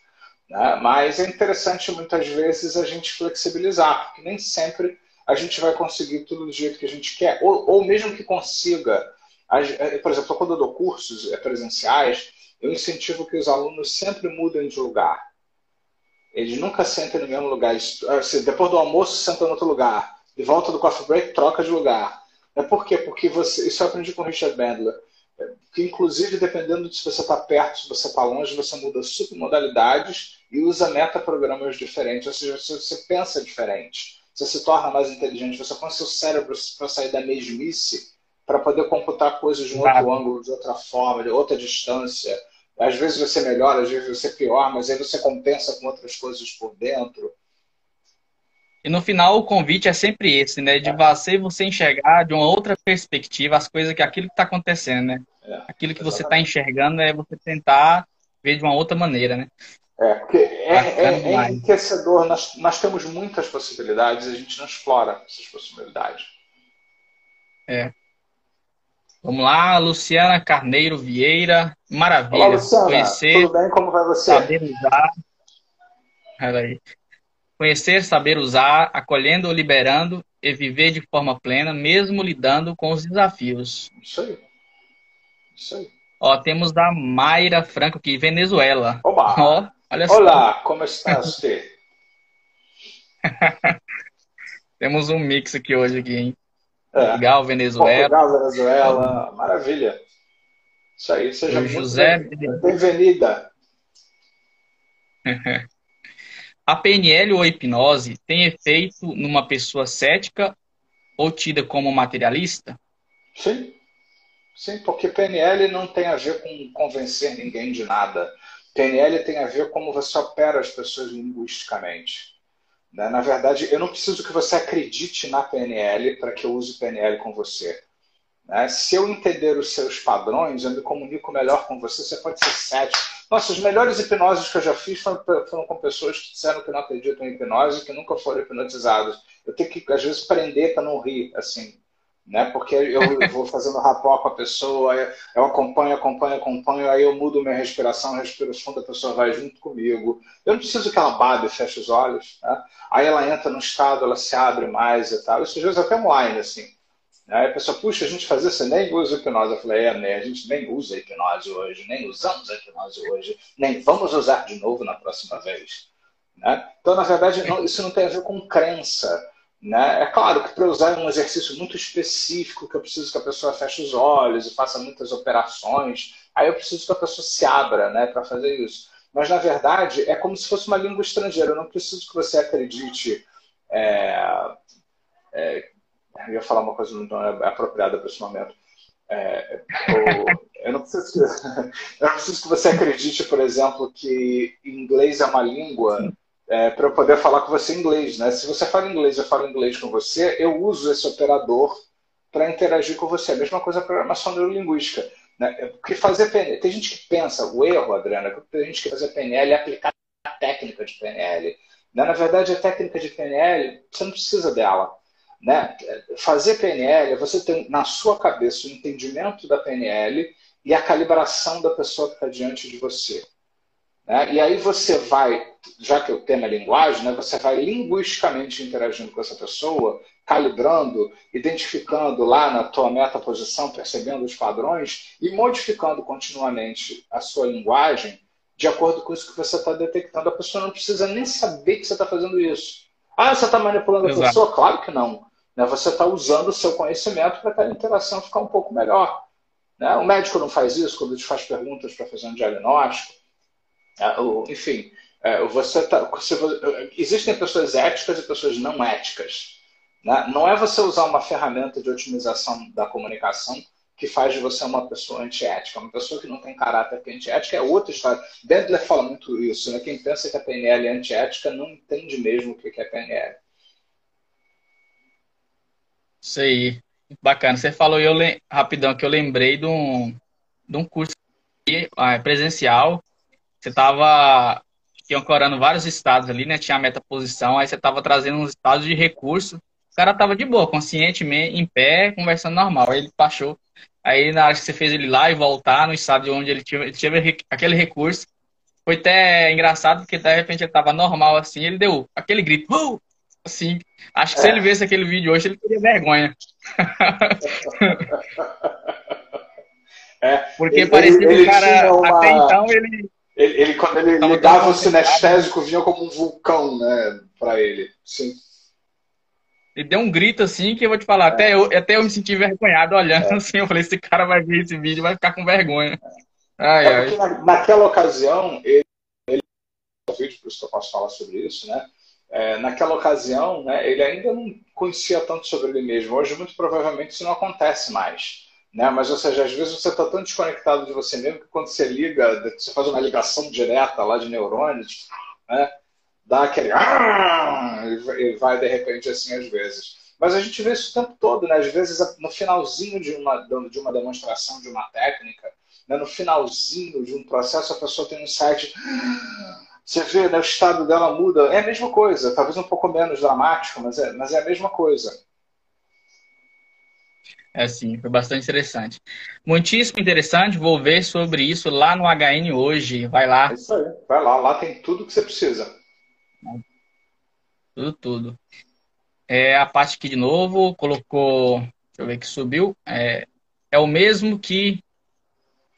Né? Mas é interessante, muitas vezes, a gente flexibilizar, porque nem sempre a gente vai conseguir tudo do jeito que a gente quer, ou, ou mesmo que consiga é, por exemplo, quando eu dou cursos é, presenciais, eu incentivo que os alunos sempre mudem de lugar. Eles nunca sentem no mesmo lugar. Assim, depois do almoço, sentam em outro lugar. De volta do coffee break, troca de lugar. É por quê? Porque você. Isso eu aprendi com o Richard Bandler. Que, inclusive, dependendo de se você está perto, se você está longe, você muda submodalidades e usa metaprogramas diferentes. Ou seja, você, você pensa diferente. Você se torna mais inteligente. Você põe seu cérebro para sair da mesmice para poder computar coisas de um outro ângulo, de outra forma, de outra distância. Às vezes você melhora, às vezes você pior, mas aí você compensa com outras coisas por dentro.
E no final o convite é sempre esse, né? De é. você você enxergar de uma outra perspectiva as coisas que aquilo que está acontecendo, né? É, aquilo que você está enxergando é você tentar ver de uma outra maneira, né?
É, porque é, é, é enriquecedor. Nós, nós temos muitas possibilidades e a gente não explora essas possibilidades.
É. Vamos lá, Luciana Carneiro Vieira. Maravilha.
Olá, Luciana. Conhecer, Tudo bem? Como vai você?
Saber usar. Peraí. Conhecer, saber usar, acolhendo ou liberando e viver de forma plena, mesmo lidando com os desafios.
Isso aí. Isso aí.
Ó, temos da Mayra Franco aqui, Venezuela.
Oba! Ó, olha só. Olá, como está você?
temos um mix aqui hoje aqui, hein? É. Portugal, Venezuela.
Portugal, Venezuela, maravilha. Isso aí, seja José... bem-vinda.
A PNL ou a hipnose tem efeito numa pessoa cética ou tida como materialista?
Sim. Sim, porque PNL não tem a ver com convencer ninguém de nada. PNL tem a ver com como você opera as pessoas linguisticamente. Né? Na verdade, eu não preciso que você acredite na PNL para que eu use PNL com você. Né? Se eu entender os seus padrões, eu me comunico melhor com você, você pode ser cético. Nossa, as melhores hipnoses que eu já fiz foram, foram com pessoas que disseram que não acreditam em hipnose e que nunca foram hipnotizadas. Eu tenho que, às vezes, prender para não rir, assim né? Porque eu vou fazendo rapó com a pessoa, eu acompanho, acompanho, acompanho, aí eu mudo minha respiração, respiro fundo, a pessoa vai junto comigo. Eu não preciso que ela babe e feche os olhos, né? Aí ela entra no estado, ela se abre mais e tal. Isso às vezes até online, assim. Aí a pessoa, puxa, a gente fazia isso, nem usa hipnose. Eu falei, é, né? A gente nem usa hipnose hoje, nem usamos a hipnose hoje, nem vamos usar de novo na próxima vez. Né? Então, na verdade, não, isso não tem a ver com crença. Né? É claro que para usar um exercício muito específico, que eu preciso que a pessoa feche os olhos e faça muitas operações, aí eu preciso que a pessoa se abra né, para fazer isso. Mas, na verdade, é como se fosse uma língua estrangeira. Eu não preciso que você acredite. É, é, eu ia falar uma coisa não é apropriada para esse momento. É, eu, não preciso que, eu não preciso que você acredite, por exemplo, que inglês é uma língua é, para eu poder falar com você em inglês. Né? Se você fala inglês eu falo inglês com você, eu uso esse operador para interagir com você. A mesma coisa a programação neurolinguística. Né? É, porque fazer PNL, tem gente que pensa, o erro, Adriana, é que tem gente que fazer PNL é aplicar a técnica de PNL. Né? Na verdade, a técnica de PNL, você não precisa dela. Né? Fazer PNL é você ter na sua cabeça o entendimento da PNL e a calibração da pessoa que está diante de você. Né? E aí você vai, já que o tema é linguagem, né, você vai linguisticamente interagindo com essa pessoa, calibrando, identificando lá na tua metaposição, percebendo os padrões e modificando continuamente a sua linguagem de acordo com isso que você está detectando. A pessoa não precisa nem saber que você está fazendo isso. Ah, você está manipulando Exato. a pessoa? Claro que não. Né? Você está usando o seu conhecimento para aquela interação ficar um pouco melhor. Né? O médico não faz isso quando te faz perguntas para fazer um diagnóstico. É, enfim, é, você tá, você, existem pessoas éticas e pessoas não éticas. Né? Não é você usar uma ferramenta de otimização da comunicação que faz de você uma pessoa antiética. Uma pessoa que não tem caráter que é antiética é outra história. Bendler fala muito isso. Né? Quem pensa que a PNL é antiética não entende mesmo o que é PNL.
Isso aí. Bacana. Você falou eu rapidão que eu lembrei de um, de um curso ah, presencial. Você estava ancorando vários estados ali, né? Tinha a metaposição, aí você estava trazendo uns estados de recurso. O cara estava de boa, conscientemente, em pé, conversando normal. Aí ele baixou. Aí na hora que você fez ele lá e voltar no estado de onde ele tinha, ele tinha aquele recurso, foi até engraçado, porque de repente ele normal assim, ele deu aquele grito, uh! Assim. Acho que se ele visse aquele vídeo hoje, ele teria vergonha.
É,
Porque ele, parecia que o cara, uma... até então, ele.
Ele, ele quando ele ligava o sinestésico, vinha como um vulcão, né, pra ele. Sim.
Ele deu um grito assim que eu vou te falar, é. até, eu, até eu me senti vergonhado olhando é. assim. Eu falei: esse cara vai ver esse vídeo vai ficar com vergonha.
Ai, é ai. Na, naquela ocasião, ele, ele. Vídeo, por isso que eu posso falar sobre isso, né? É, naquela ocasião, né, ele ainda não conhecia tanto sobre ele mesmo. Hoje, muito provavelmente, isso não acontece mais. Né? Mas, ou seja, às vezes você está tão desconectado de você mesmo que quando você liga, você faz uma ligação direta lá de neurônios, né? dá aquele. E vai de repente assim às vezes. Mas a gente vê isso o tempo todo, né? Às vezes no finalzinho de uma, de uma demonstração, de uma técnica, né? no finalzinho de um processo, a pessoa tem um site você vê, né, o estado dela muda. É a mesma coisa, talvez um pouco menos dramático, mas é, mas é a mesma coisa.
É sim, foi bastante interessante. Muitíssimo interessante, vou ver sobre isso lá no HN hoje. Vai lá.
É isso aí, vai lá, lá tem tudo que você precisa.
Tudo, tudo. É, a parte aqui de novo, colocou, deixa eu ver que subiu, é, é o mesmo que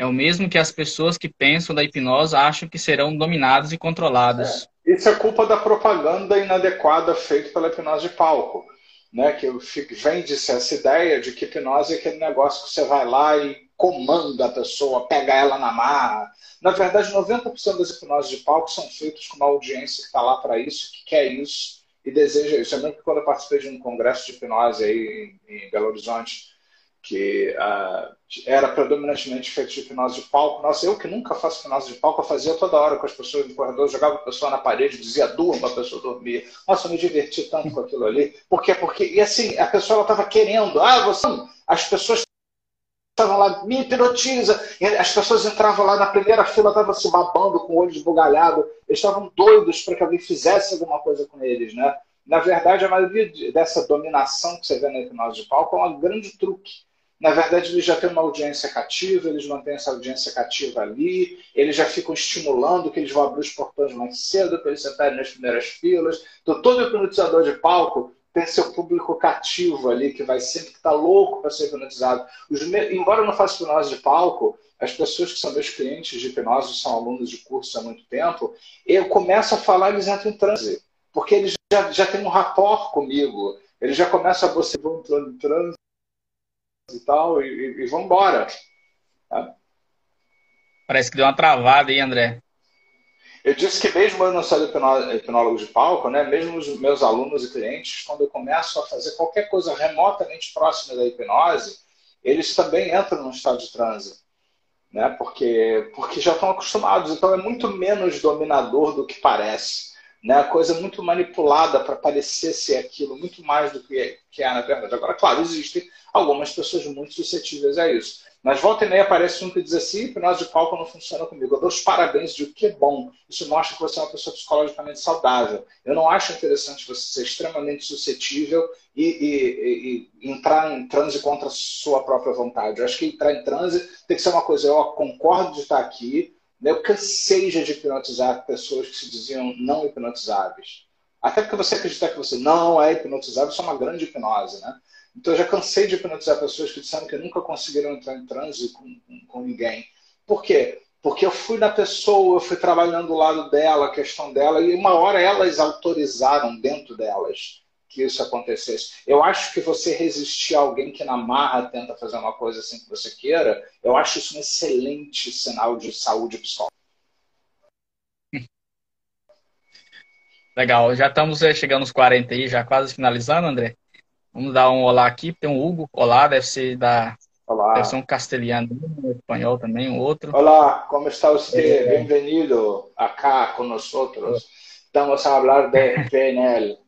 é o mesmo que as pessoas que pensam da hipnose acham que serão dominadas e controladas.
É. Isso é culpa da propaganda inadequada feita pela hipnose de palco. Né? Que vende-se essa ideia de que hipnose é aquele negócio que você vai lá e comanda a pessoa, pega ela na marra. Na verdade, 90% das hipnoses de palco são feitas com uma audiência que está lá para isso, que quer isso e deseja isso. Eu lembro que quando eu participei de um congresso de hipnose aí em Belo Horizonte, que uh, era predominantemente feito de hipnose de palco. Nossa, eu que nunca faço hipnose de palco, eu fazia toda hora com as pessoas no corredor, jogava a pessoa na parede, dizia durma, a pessoa dormia. Nossa, eu me diverti tanto com aquilo ali. Por quê? Porque, e assim, a pessoa estava querendo, ah, você, as pessoas estavam lá, me hipnotiza. As pessoas entravam lá na primeira fila, estavam se babando com o olho esbugalhado, eles estavam doidos para que alguém fizesse alguma coisa com eles, né? Na verdade, a maioria dessa dominação que você vê na hipnose de palco é um grande truque na verdade, eles já têm uma audiência cativa, eles mantêm essa audiência cativa ali, eles já ficam estimulando que eles vão abrir os portões mais cedo para eles sentarem nas primeiras filas. Então, todo hipnotizador de palco tem seu público cativo ali, que vai sempre estar tá louco para ser hipnotizado. Os, embora eu não faça hipnose de palco, as pessoas que são meus clientes de hipnose, são alunos de curso há muito tempo, eu começo a falar, eles entram em transe, porque eles já, já têm um rapport comigo, eles já começam a você vão entrando em transe, e tal, e, e vamos embora. Tá?
Parece que deu uma travada aí, André.
Eu disse que mesmo eu não sou hipnólogo de palco, né, mesmo os meus alunos e clientes, quando eu começo a fazer qualquer coisa remotamente próxima da hipnose, eles também entram num estado de transe. Né, porque, porque já estão acostumados. Então é muito menos dominador do que parece. Né? Coisa muito manipulada para parecer ser aquilo, muito mais do que é, que é na verdade. Agora, claro, existem algumas pessoas muito suscetíveis a isso. Mas volta e meia aparece um que diz assim, hipnose de palco não funciona comigo. Eu dou os parabéns, digo que é bom. Isso mostra que você é uma pessoa psicologicamente saudável. Eu não acho interessante você ser extremamente suscetível e, e, e, entrar em transe contra a sua própria vontade. Eu acho que entrar em transe tem que ser uma coisa, eu concordo de estar aqui? Eu cansei de hipnotizar pessoas que se diziam não hipnotizáveis. Até porque você acredita que você não é hipnotizável, isso é uma grande hipnose, né? Então, eu já cansei de hipnotizar pessoas que disseram que nunca conseguiram entrar em transe com, com, com ninguém. Por quê? Porque eu fui na pessoa, eu fui trabalhando do lado dela, a questão dela, e uma hora elas autorizaram dentro delas que isso acontecesse. Eu acho que você resistir a alguém que na marra tenta fazer uma coisa assim que você queira, eu acho isso um excelente sinal de saúde psicológica.
Legal, já estamos eh, chegando aos 40 aí, já quase finalizando, André. Vamos dar um olá aqui. Tem um Hugo. Olá, deve ser da. Olá. Deve ser um castelhano, um espanhol também, um outro.
Olá, como está você? É. Bem-vindo acá com nós. Estamos a falar de PNL.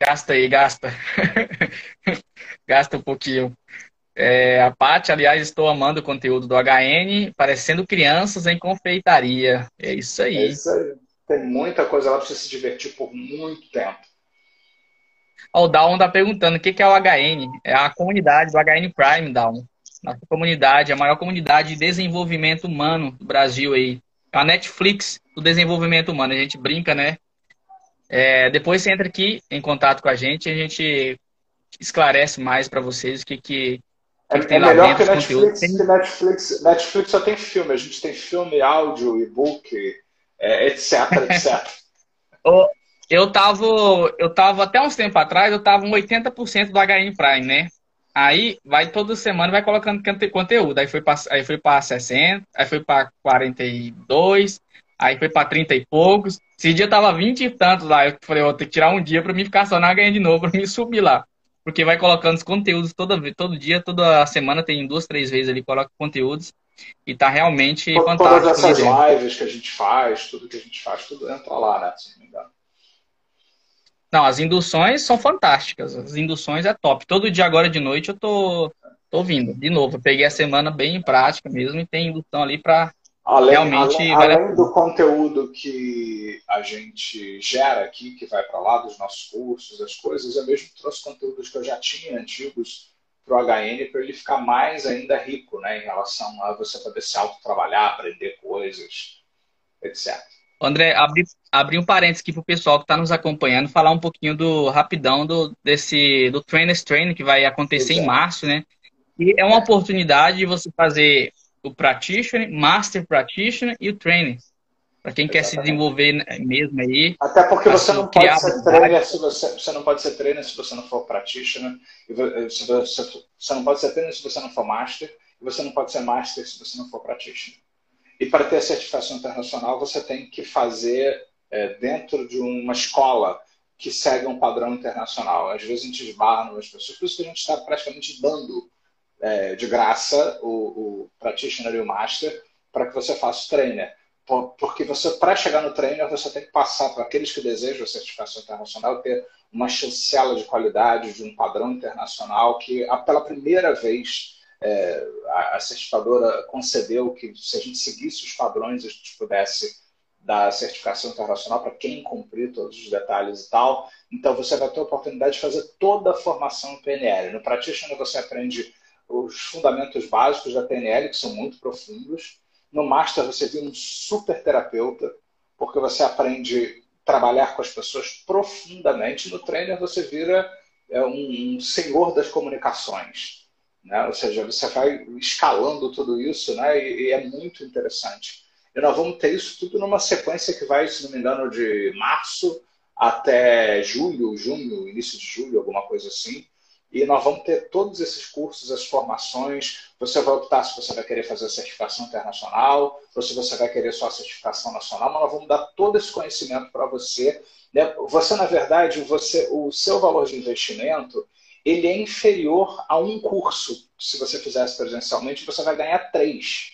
Gasta aí, gasta. gasta um pouquinho. É, a Paty, aliás, estou amando o conteúdo do HN, parecendo crianças em confeitaria. É isso aí. É
isso aí. Tem muita coisa lá para você se divertir por muito tempo.
o Down está perguntando o que é o HN. É a comunidade do HN Prime, Down. Nossa comunidade, a maior comunidade de desenvolvimento humano do Brasil aí. A Netflix do desenvolvimento humano. A gente brinca, né? É, depois você entra aqui em contato com a gente e a gente esclarece mais para vocês o que, que,
é, que tem é lá melhor dentro. Que Netflix, que Netflix, Netflix só tem filme. A gente tem filme, áudio, e-book, é, etc, etc.
eu tava, eu tava até uns tempos atrás, eu tava um 80% do HN Prime, né? Aí vai toda semana vai colocando conteúdo. Aí foi para aí foi para 60, aí foi para 42, aí foi para 30 e poucos. Esse dia tava 20 e tantos lá. Eu falei, vou ter que tirar um dia para mim ficar só na HN de novo, para me subir lá. Porque vai colocando os conteúdos toda, todo dia, toda semana, tem duas, três vezes ali, coloca conteúdos. E tá realmente
Todas
fantástico.
Todas essas lives que a gente faz, tudo que a gente faz, tudo entra lá, né? Se não me engano.
Não, as induções são fantásticas. As induções é top. Todo dia agora de noite eu tô, tô vindo. De novo, eu peguei a semana bem em prática mesmo e tem indução ali para realmente.
Além, além do conteúdo que a gente gera aqui, que vai para lá dos nossos cursos, as coisas, eu mesmo trouxe conteúdos que eu já tinha antigos para o HN para ele ficar mais ainda rico, né, em relação a você poder se auto-trabalhar, aprender coisas, etc.
André, abri, abri um parênteses aqui para o pessoal que está nos acompanhando, falar um pouquinho do rapidão do, desse, do Trainers Training que vai acontecer Exato. em março, né? E é uma oportunidade de você fazer o Practitioner, Master Practitioner e o Training. Para quem Exatamente. quer se desenvolver mesmo aí.
Até porque você não pode ser trainer se você, você não pode ser trainer se você não for practitioner, se você, você não pode ser trainer se você não for master, e você não pode ser master se você não for practitioner. E para ter a certificação internacional, você tem que fazer é, dentro de uma escola que segue um padrão internacional. Às vezes a gente esbarra nas pessoas, por isso que a gente está praticamente dando é, de graça o, o practitioner e o master para que você faça o trainer porque você, para chegar no trainer, você tem que passar para aqueles que desejam a certificação internacional, ter uma chancela de qualidade, de um padrão internacional, que pela primeira vez é, a, certificadora concedeu que se a gente seguisse os padrões, a gente pudesse dar a certificação internacional para quem cumprir todos os detalhes e tal. Então você vai ter a oportunidade de fazer toda a formação PNL. No Practitioner você aprende os fundamentos básicos da PNL, que são muito profundos, no Master você vira um super terapeuta, porque você aprende a trabalhar com as pessoas profundamente. No Trainer você vira é, um, senhor das comunicações. Né? Ou seja, você vai escalando tudo isso né? e, e é muito interessante. E nós vamos ter isso tudo numa sequência que vai, se não me engano, de março até julho, junho, início de julho, alguma coisa assim. E nós vamos ter todos esses cursos, as formações. Você vai optar se você vai querer fazer a certificação internacional, ou se você vai querer só a certificação nacional, mas nós vamos dar todo esse conhecimento para você. Né? Você, na verdade, você, o seu valor de investimento ele é inferior a um curso. Se você fizesse presencialmente, você vai ganhar três.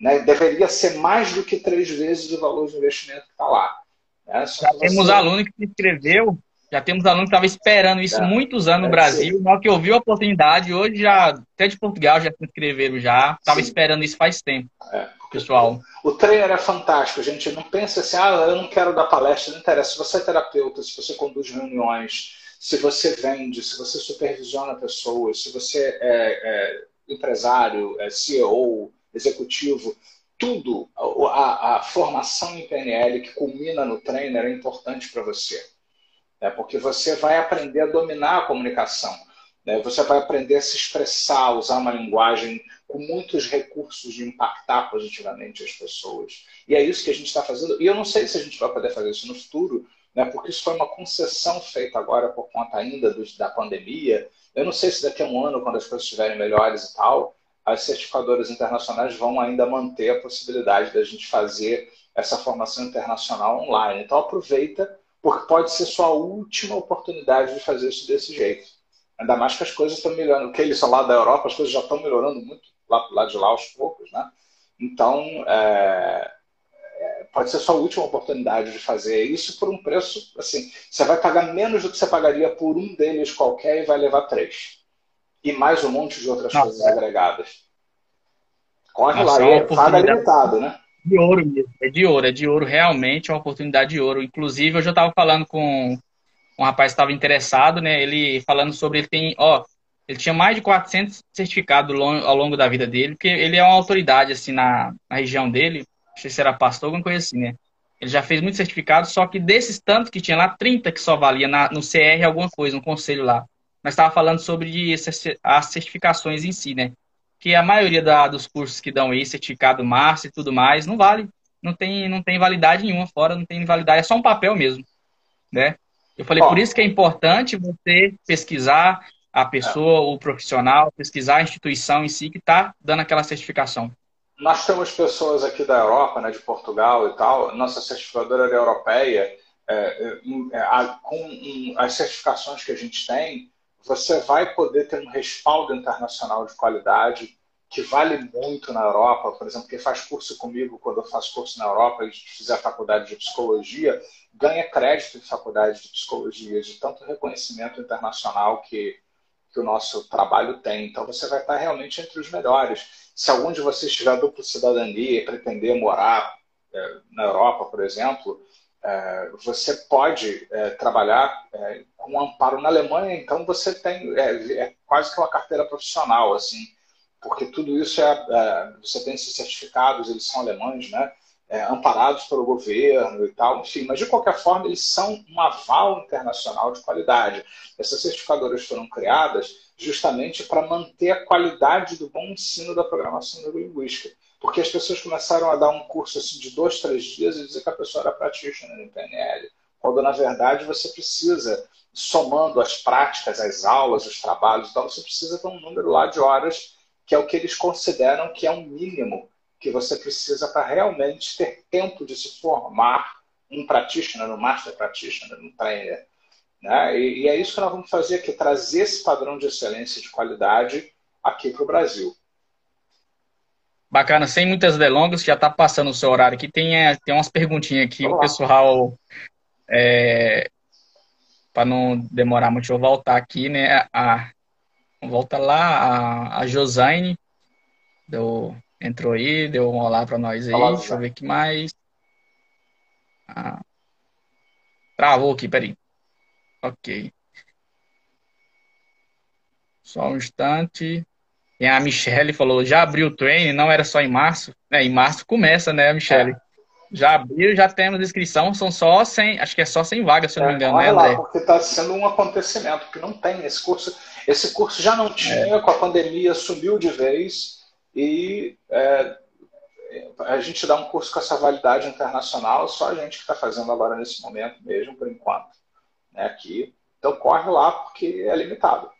Né? Deveria ser mais do que três vezes o valor de investimento que está lá.
É, já temos aluno que se inscreveu, já temos aluno que estava esperando isso é, muitos anos no é, Brasil, na hora que ouviu a oportunidade, hoje já, até de Portugal já se inscreveram já, estava esperando isso faz tempo. É, pessoal.
O trainer é fantástico, a gente não pensa assim, ah, eu não quero dar palestra, não interessa. Se você é terapeuta, se você conduz reuniões, se você vende, se você supervisiona pessoas, se você é, é empresário, é CEO, executivo, tudo, a, a, formação em PNL que culmina no trainer é importante para você. Né? Porque você vai aprender a dominar a comunicação. Né? Você vai aprender a se expressar, usar uma linguagem com muitos recursos de impactar positivamente as pessoas. E é isso que a gente está fazendo. E eu não sei se a gente vai poder fazer isso no futuro, né, porque isso foi uma concessão feita agora por conta ainda do, da pandemia. Eu não sei se daqui a um ano, quando as coisas estiverem melhores e tal, as certificadoras internacionais vão ainda manter a possibilidade da gente fazer essa formação internacional online. Então aproveita, porque pode ser sua última oportunidade de fazer isso desse jeito. Ainda mais que as coisas estão melhorando, porque eles são lá da Europa, as coisas já estão melhorando muito lá, lá de lá aos poucos, né? Então, é, pode ser sua última oportunidade de fazer isso por um preço, assim, você vai pagar menos do que você pagaria por um deles qualquer e vai levar três. E mais um monte de outras Nossa. coisas agregadas. Corre Nossa, lá, é, é paga limitado, né?
De ouro mesmo, é de ouro, é de ouro, realmente é uma oportunidade de ouro. Inclusive, eu já estava falando com um rapaz que estava interessado, né? Ele falando sobre, ele tem, ó, ele tinha mais de 400 certificados ao longo da vida dele, porque ele é uma autoridade, assim, na, na região dele, não sei se era pastor, alguma coisa assim, né? Ele já fez muitos certificados, só que desses tantos que tinha lá, 30 que só valia na, no CR alguma coisa, no conselho lá. Mas estava falando sobre as certificações em si, né? Que a maioria da, dos cursos que dão aí, certificado Márcio e tudo mais, não vale. Não tem, não tem validade nenhuma fora, não tem validade, é só um papel mesmo, né? Eu falei, por isso que é importante você pesquisar a pessoa, o profissional, pesquisar a instituição em si que está dando aquela certificação
nós temos pessoas aqui da Europa, né, de Portugal e tal, nossa certificadora era europeia, é, é, é com as certificações que a gente tem, você vai poder ter um respaldo internacional de qualidade que vale muito na Europa. Por exemplo, quem faz curso comigo, quando eu faço curso na Europa e fizer faculdade de psicologia, ganha crédito em faculdade de psicologia, de tanto reconhecimento internacional que, que o nosso trabalho tem. Então, você vai estar realmente entre os melhores se algum de vocês tiver dupla cidadania e pretender morar é, na Europa, por exemplo, é, você pode é, trabalhar é, com amparo na Alemanha, então você tem é, é, quase que uma carteira profissional, assim, porque tudo isso é, é você tem esses certificados, eles são alemães, né? amparados pelo governo e tal, enfim, mas de qualquer forma eles são um aval internacional de qualidade. Essas certificadoras foram criadas justamente para manter a qualidade do bom ensino da programação neurolinguística. Porque as pessoas começaram a dar um curso assim, de dois, três dias e dizer que a pessoa era practitioner no PNL, quando na verdade você precisa, somando as práticas, as aulas, os trabalhos, então você precisa ter um número lá de horas que é o que eles consideram que é um mínimo que você precisa para realmente ter tempo de se formar um practitioner, um master practitioner, um trainer. Né? E, e, é isso que nós vamos fazer aqui, trazer esse padrão de excelência e de qualidade aqui para o Brasil.
Bacana, sem muitas delongas, já está passando o seu horário aqui. Tem, é, tem umas perguntinhas aqui, o pessoal. É, para não demorar muito, eu vou voltar aqui, né? A, volta lá, a, a Josane deu, entrou aí, deu um olá para nós aí. Olá, Deixa eu ver o que mais. Ah, travou aqui, peraí. Ok. Só um instante. E a Michelle falou, já abriu o treino, não era só em março? É, em março começa, né, Michelle? É. Já abriu, já temos inscrição, são só 100, acho que é só 100 vagas, se eu não me engano,
né, André? Lá, porque está sendo um acontecimento, que não tem esse curso. Esse curso já não tinha, é. com a pandemia sumiu de vez e é, a gente dá um curso com essa validade internacional, só a gente que está fazendo agora nesse momento mesmo, por enquanto né, aqui. Então corre lá porque é limitado.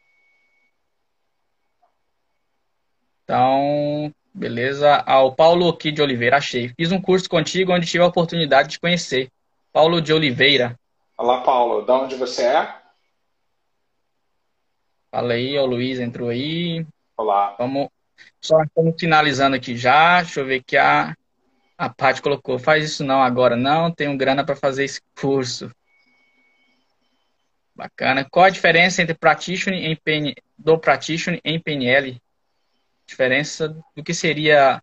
Então, beleza. Ah, o Paulo aqui de Oliveira, achei. Fiz um curso contigo onde tive a oportunidade de conhecer. Paulo de Oliveira.
Olá, Paulo. Da onde você é?
Fala aí, o Luiz entrou aí.
Olá.
Vamos, só estamos finalizando aqui já. Deixa eu ver aqui a, A Paty colocou, faz isso não agora, não, tenho grana para fazer esse curso. Bacana. Qual a diferença entre practitioner em PN, do practitioner em PNL? Diferença do que seria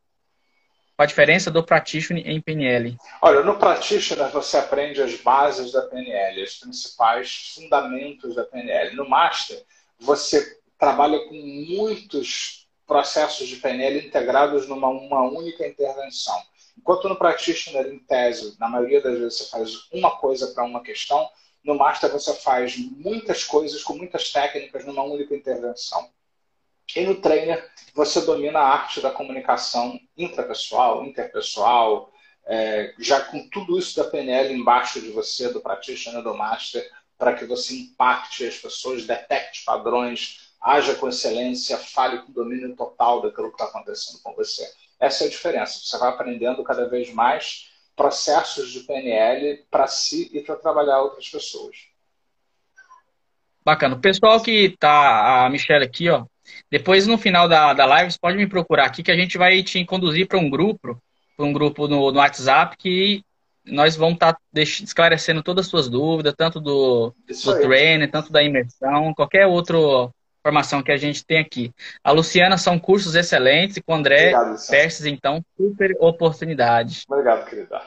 a diferença do practitioner em PNL?
Olha, no practitioner você aprende as bases da PNL, os principais fundamentos da PNL. No master você trabalha com muitos processos de PNL integrados numa uma única intervenção. Enquanto no practitioner, em tese, na maioria das vezes você faz uma coisa para uma questão, no Master você faz muitas coisas com muitas técnicas numa única intervenção. E no Trainer você domina a arte da comunicação intrapessoal, interpessoal, é, já com tudo isso da PNL embaixo de você, do Practitioner, do Master, para que você impacte as pessoas, detecte padrões, haja com excelência, fale com domínio total daquilo que está acontecendo com você. Essa é a diferença. Você vai aprendendo cada vez mais processos de PNL para si e para trabalhar outras pessoas.
Bacana. O pessoal que tá, a Michelle aqui, ó, depois no final da, da live, você pode me procurar aqui que a gente vai te conduzir para um grupo, para um grupo no, no WhatsApp que nós vamos estar tá esclarecendo todas as suas dúvidas, tanto do, do trainer, tanto da imersão, qualquer outro formação que a gente tem aqui. A Luciana são cursos excelentes e com o André Perses, então, super oportunidade.
Obrigado, querida.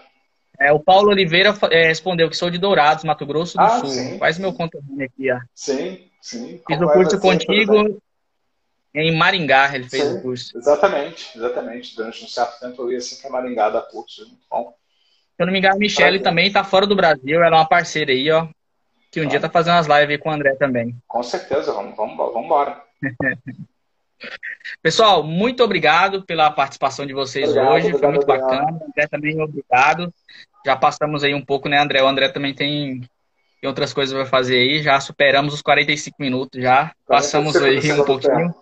É, o Paulo Oliveira é, respondeu que sou de Dourados, Mato Grosso do ah, Sul. Sim. Faz meu contatinho aqui, ó.
Sim, sim.
Fiz o curso contigo em Maringá, ele fez sim, o curso.
Exatamente, exatamente. Durante um certo tempo eu ia sempre a Maringá dar curso. Muito bom.
Se eu não me engano, a Michelle também está fora do Brasil, ela é uma parceira aí, ó que um dia tá fazendo umas lives aí com o André também.
Com certeza, vamos, vamos, vamos embora.
Pessoal, muito obrigado pela participação de vocês obrigado, hoje. Foi muito obrigado. bacana. André também, obrigado. Já passamos aí um pouco, né, André? O André também tem, tem outras coisas para fazer aí. Já superamos os 45 minutos já. Passamos aí um pouquinho.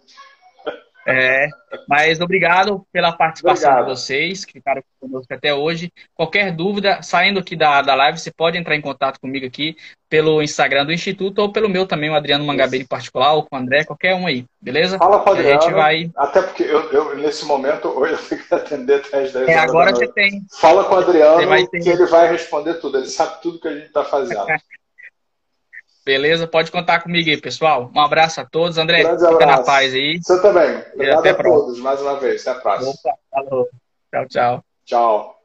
É, mas obrigado pela participação obrigado. de vocês que ficaram conosco até hoje. Qualquer dúvida, saindo aqui da, da live, você pode entrar em contato comigo aqui pelo Instagram do Instituto ou pelo meu também, o Adriano Mangabeira em particular, ou com o André, qualquer um aí, beleza?
Fala com o Adriano, a gente vai... até porque eu, eu, nesse momento, hoje eu tenho que atender até as 10
é, agora você tem.
Fala com o Adriano que ele vai responder tudo, ele sabe tudo que a gente está fazendo.
Beleza? Pode contar comigo aí, pessoal. Um abraço a todos. André, fica na paz aí.
Você também. Obrigado a, a todos, mais uma vez. Até a próxima. Opa,
falou. Tchau, tchau.
Tchau.